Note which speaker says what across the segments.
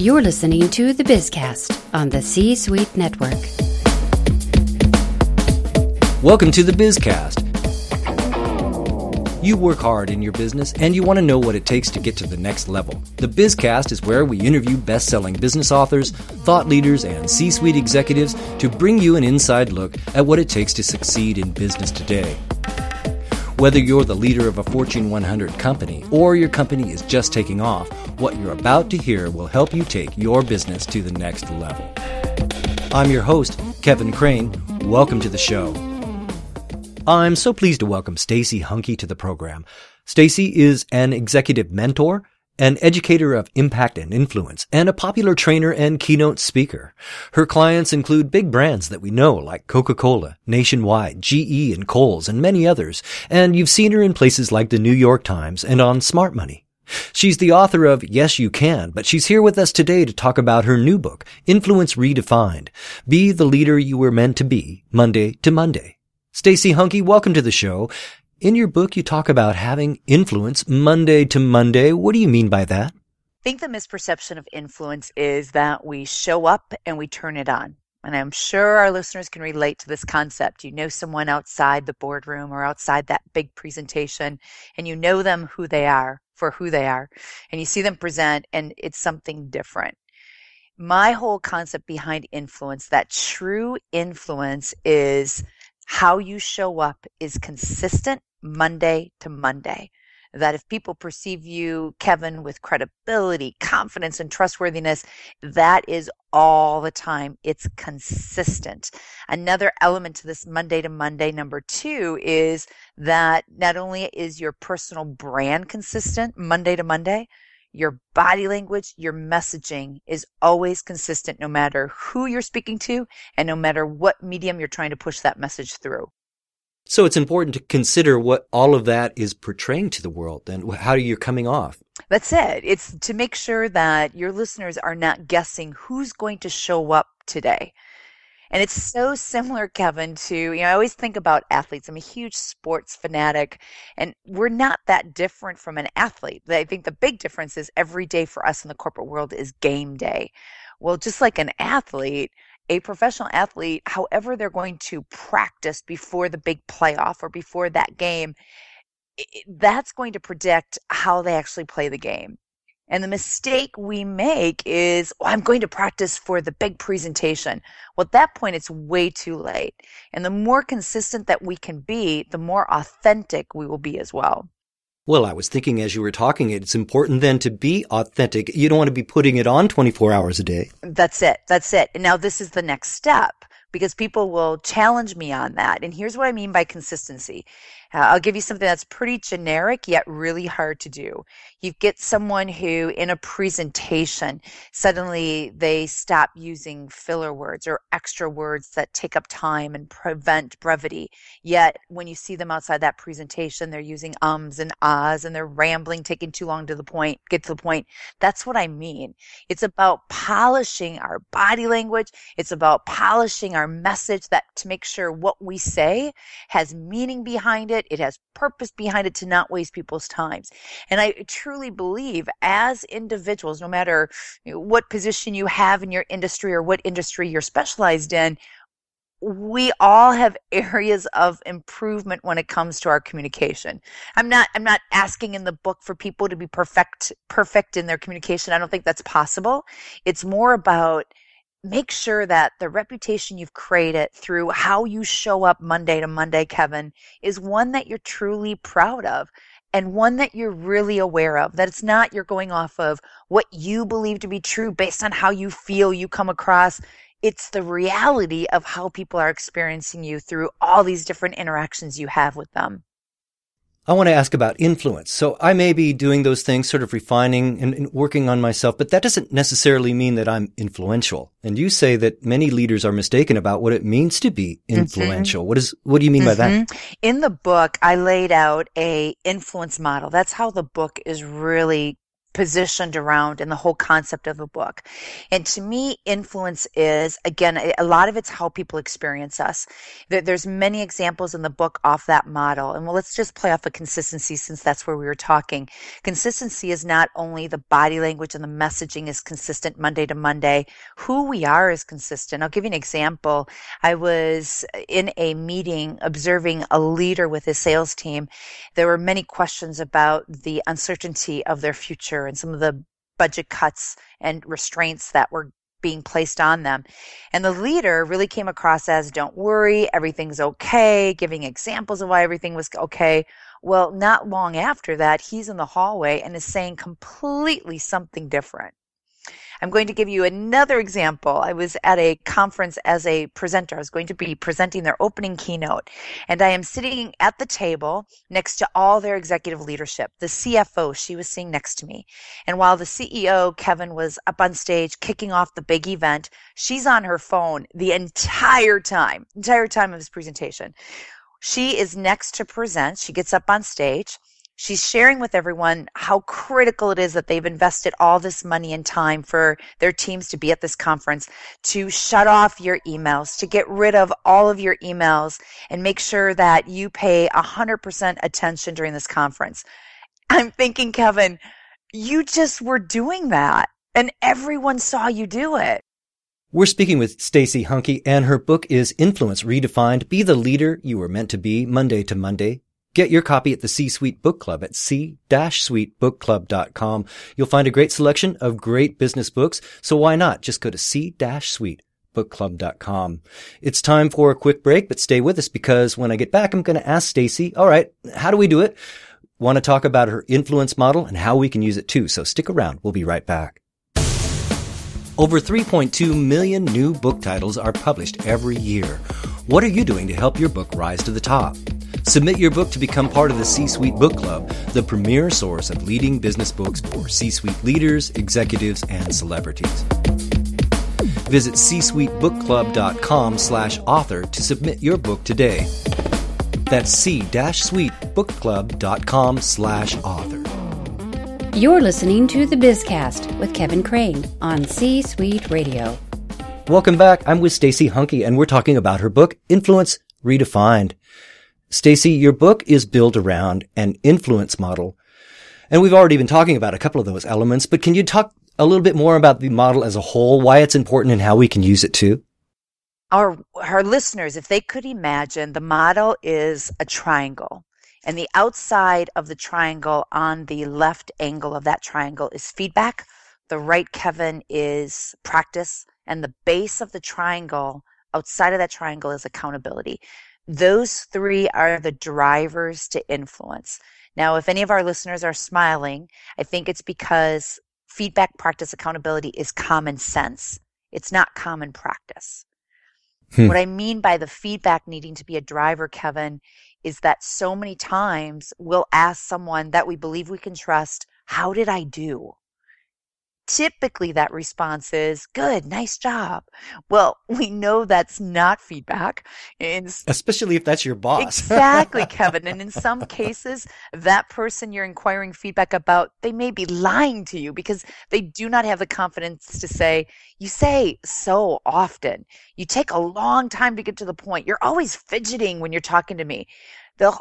Speaker 1: You're listening to the Bizcast on the C Suite Network.
Speaker 2: Welcome to the Bizcast. You work hard in your business and you want to know what it takes to get to the next level. The Bizcast is where we interview best selling business authors, thought leaders, and C suite executives to bring you an inside look at what it takes to succeed in business today. Whether you're the leader of a Fortune 100 company or your company is just taking off, what you're about to hear will help you take your business to the next level. I'm your host, Kevin Craine. Welcome to the show. I'm so pleased to welcome Stacey Hanke to the program. Stacey is an executive mentor, an educator of impact and influence, and a popular trainer and keynote speaker. Her clients include big brands that we know like Coca-Cola, Nationwide, GE, and Kohl's, and many others. And you've seen her in places like the New York Times and on Smart Money. She's the author of Yes You Can, but she's here with us today to talk about her new book, Influence Redefined. Be the leader you were meant to be, Monday to Monday. Stacey Hanke, welcome to the show. In your book, you talk about having influence Monday to Monday. What do you mean by that?
Speaker 3: I think the misperception of influence is that we show up and we turn it on. And I'm sure our listeners can relate to this concept. You know someone outside the boardroom or outside that big presentation, and you know them who they are for who they are, and you see them present, and it's something different. My whole concept behind influence, that true influence is how you show up is consistent Monday to Monday. That if people perceive you, Kevin, with credibility, confidence, and trustworthiness, that is all the time. It's consistent. Another element to this Monday to Monday number two is that not only is your personal brand consistent Monday to Monday, your body language, your messaging is always consistent no matter who you're speaking to and no matter what medium you're trying to push that message through.
Speaker 2: So it's important to consider what all of that is portraying to the world and how you're coming off.
Speaker 3: That's it. It's to make sure that your listeners are not guessing who's going to show up today. And it's so similar, Kevin, to, you know, I always think about athletes. I'm a huge sports fanatic, and we're not that different from an athlete. I think the big difference is every day for us in the corporate world is game day. Well, just like an athlete, a professional athlete, however they're going to practice before the big playoff or before that game, that's going to predict how they actually play the game. And the mistake we make is, I'm going to practice for the big presentation. Well, at that point, it's way too late. And the more consistent that we can be, the more authentic we will be as well.
Speaker 2: Well, I was thinking as you were talking, it's important then to be authentic. You don't want to be putting it on 24 hours a day.
Speaker 3: That's it. That's it. And now this is the next step because people will challenge me on that. And here's what I mean by consistency uh, I'll give you something that's pretty generic yet really hard to do. You get someone who, in a presentation, suddenly they stop using filler words or extra words that take up time and prevent brevity. Yet, when you see them outside that presentation, they're using ums and ahs and they're rambling, taking too long to the point, get to the point. That's what I mean. It's about polishing our body language. It's about polishing our message that to make sure what we say has meaning behind it it. It has purpose behind it to not waste people's times. And I truly believe as individuals, no matter what position you have in your industry or what industry you're specialized in, we all have areas of improvement when it comes to our communication. I'm not I'm not asking in the book for people to be perfect perfect in their communication. I don't think that's possible. It's more about make sure that the reputation you've created through how you show up Monday to Monday, Kevin, is one that you're truly proud of and one that you're really aware of. That it's not you're going off of what you believe to be true based on how you feel you come across. It's the reality of how people are experiencing you through all these different interactions you have with them.
Speaker 2: I want to ask about influence. So I may be doing those things, sort of refining and, and, working on myself, but that doesn't necessarily mean that I'm influential. And you say that many leaders are mistaken about what it means to be mm-hmm. influential. Mm-hmm. What is, what do you mean mm-hmm. by that?
Speaker 3: Mm-hmm. In the book, I laid out a influence model. That's how the book is really positioned around and the whole concept of a book. And to me, influence is, again, a lot of it's how people experience us. There's many examples in the book off that model. And well, let's just play off of consistency since that's where we were talking. Consistency is not only the body language and the messaging is consistent Monday to Monday, who we are is consistent. I'll give you an example. I was in a meeting observing a leader with his sales team. There were many questions about the uncertainty of their future and some of the budget cuts and restraints that were being placed on them. And the leader really came across as don't worry, everything's okay, giving examples of why everything was okay. Well, not long after that, he's in the hallway and is saying completely something different. I'm going to give you another example. I was at a conference as a presenter. I was going to be presenting their opening keynote, and I am sitting at the table next to all their executive leadership. The CFO, she was sitting next to me. And while the CEO, Kevin, was up on stage kicking off the big event, she's on her phone the entire time, entire time of his presentation. She is next to present. She gets up on stage. She's sharing with everyone how critical it is that they've invested all this money and time for their teams to be at this conference, to shut off your emails, to get rid of all of your emails and make sure that you pay 100% attention during this conference. I'm thinking, Kevin, you just were doing that and everyone saw you do it.
Speaker 2: We're speaking with Stacey Hanke and her book is Influence Redefined. Be the leader you were meant to be Monday to Monday. Get your copy at the C-Suite Book Club at c-suitebookclub.com. You'll find a great selection of great business books, so why not just go to c-suitebookclub.com. It's time for a quick break, but stay with us because when I get back, I'm going to ask Stacey, all right, how do we do it? Want to talk about her influence model and how we can use it too. So stick around. We'll be right back. Over 3.2 million new book titles are published every year. What are you doing to help your book rise to the top? Submit your book to become part of the C Suite Book Club, the premier source of leading business books for C suite leaders, executives, and celebrities. Visit csuitebookclub.com slash author to submit your book today. That's c-suitebookclub.com slash author.
Speaker 1: You're listening to the Bizcast with Kevin Craine on C Suite Radio.
Speaker 2: Welcome back. I'm with Stacey Hanke and we're talking about her book, Influence Redefined. Stacey, your book is built around an influence model. And we've already been talking about a couple of those elements, but can you talk a little bit more about the model as a whole, why it's important and how we can use it too?
Speaker 3: Our, our listeners, if they could imagine, the model is a triangle. And the outside of the triangle on the left angle of that triangle is feedback. The right, Kevin, is practice. And the base of the triangle, outside of that triangle, is accountability. Those three are the drivers to influence. Now, if any of our listeners are smiling, I think it's because feedback practice accountability is common sense. It's not common practice. Hmm. What I mean by the feedback needing to be a driver, Kevin, is that so many times we'll ask someone that we believe we can trust, How did I do? Typically that response is good nice job. Well we know that's not feedback
Speaker 2: especially if that's your boss.
Speaker 3: Exactly kevin and in some cases that person you're inquiring feedback about they may be lying to you because they do not have the confidence to say you say so often. You take a long time to get to the point. You're always fidgeting when you're talking to me. The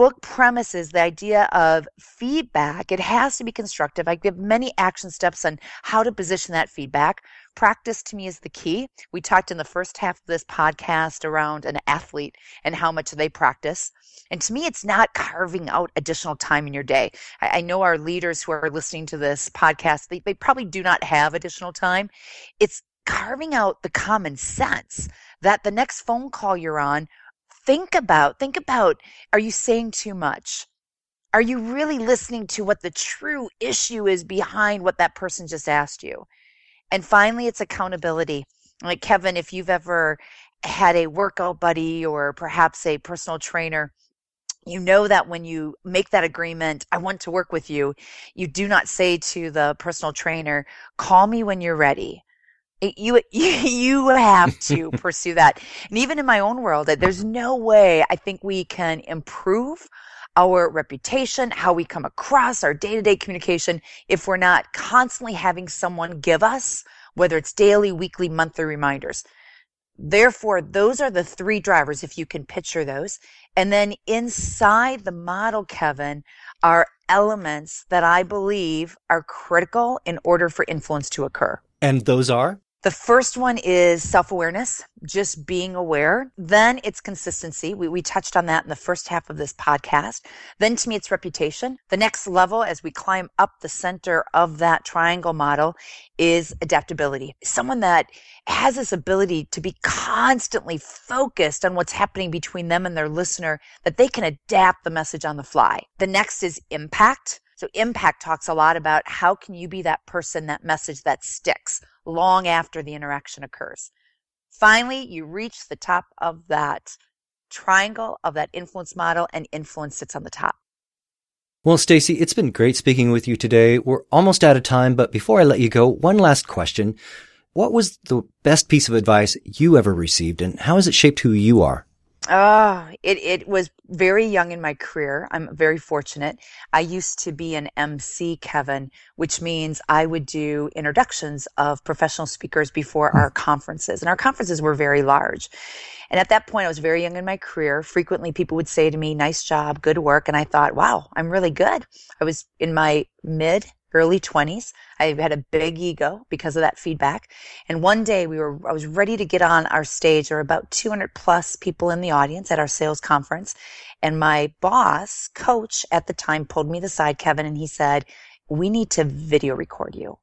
Speaker 3: book premises the idea of feedback. It has to be constructive. I give many action steps on how to position that feedback. Practice to me is the key. We talked in the first half of this podcast around an athlete and how much they practice. And to me, it's not carving out additional time in your day. I, I know our leaders who are listening to this podcast, they, they probably do not have additional time. It's carving out the common sense that the next phone call you're on think about think about are you saying too much? Are you really listening to what the true issue is behind what that person just asked you? And finally it's accountability. Like kevin if you've ever had a workout buddy or perhaps a personal trainer you know that when you make that agreement, I want to work with you, you do not say to the personal trainer, call me when you're ready you you have to pursue that and even in my own world there's no way i think we can improve our reputation, how we come across, our day to day communication, if we're not constantly having someone give us, whether it's daily, weekly, monthly reminders. Therefore, those are the three drivers, if you can picture those. And then inside the model, Kevin, are elements that I believe are critical in order for influence to occur.
Speaker 2: And those are?
Speaker 3: The first one is self awareness, just being aware. Then it's consistency. We, we touched on that in the first half of this podcast. Then to me, it's reputation. The next level, as we climb up the center of that triangle model, is adaptability. Someone that has this ability to be constantly focused on what's happening between them and their listener, that they can adapt the message on the fly. The next is impact. So impact talks a lot about how can you be that person, that message that sticks long after the interaction occurs. Finally, you reach the top of that triangle of that influence model and influence sits on the top.
Speaker 2: Well, Stacey, it's been great speaking with you today. We're almost out of time, but before I let you go, one last question. What was the best piece of advice you ever received and how has it shaped who you are?
Speaker 3: Oh, it, it was very young in my career. I'm very fortunate. I used to be an MC, Kevin, which means I would do introductions of professional speakers before hmm. our conferences. And our conferences were very large. And at that point, I was very young in my career. Frequently, people would say to me, nice job, good work. And I thought, wow, I'm really good. I was in my mid early 20s. I had a big ego because of that feedback. And one day we were, I was ready to get on our stage. There were about 200 plus people in the audience at our sales conference. And my boss, coach at the time, pulled me aside, Kevin, and he said, we need to video record you.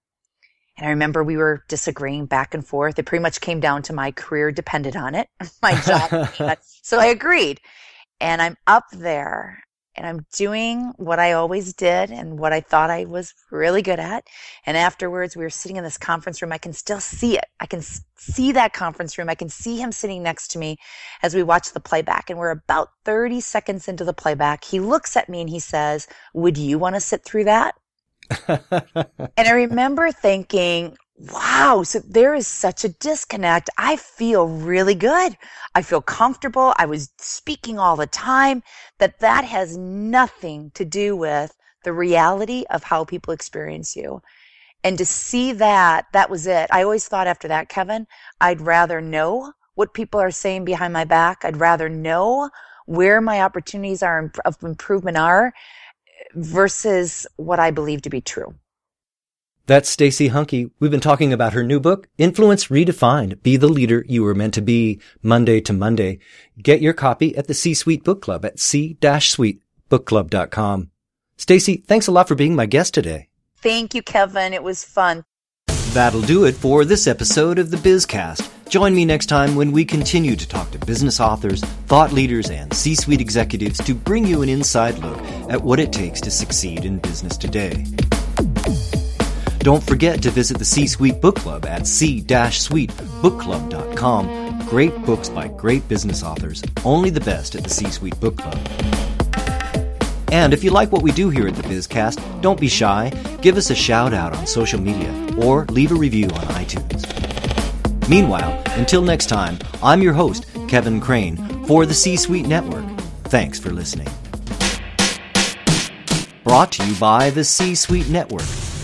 Speaker 3: And I remember we were disagreeing back and forth. It pretty much came down to my career depended on it, my job. so I agreed. And I'm up there and I'm doing what I always did and what I thought I was really good at. And afterwards, we were sitting in this conference room. I can still see it. I can see that conference room. I can see him sitting next to me as we watch the playback. And we're about 30 seconds into the playback. He looks at me and he says, Would you want to sit through that? and I remember thinking, wow, so there is such a disconnect. I feel really good. I feel comfortable. I was speaking all the time that that has nothing to do with the reality of how people experience you. And to see that, that was it. I always thought after that, Kevin, I'd rather know what people are saying behind my back. I'd rather know where my opportunities are of improvement are versus what I believe to be true.
Speaker 2: That's Stacey Hanke. We've been talking about her new book, Influence Redefined. Be the leader you were meant to be Monday to Monday. Get your copy at the C-Suite Book Club at c-suitebookclub.com. Stacey, thanks a lot for being my guest today.
Speaker 3: Thank you, Kevin. It was fun.
Speaker 2: That'll do it for this episode of the Bizcast. Join me next time when we continue to talk to business authors, thought leaders, and C-suite executives to bring you an inside look at what it takes to succeed in business today. Don't forget to visit the C Suite Book Club at c-suitebookclub.com. Great books by great business authors, only the best at the C Suite Book Club. And if you like what we do here at the Bizcast, don't be shy. Give us a shout out on social media or leave a review on iTunes. Meanwhile, until next time, I'm your host, Kevin Craine, for the C Suite Network. Thanks for listening. Brought to you by the C Suite Network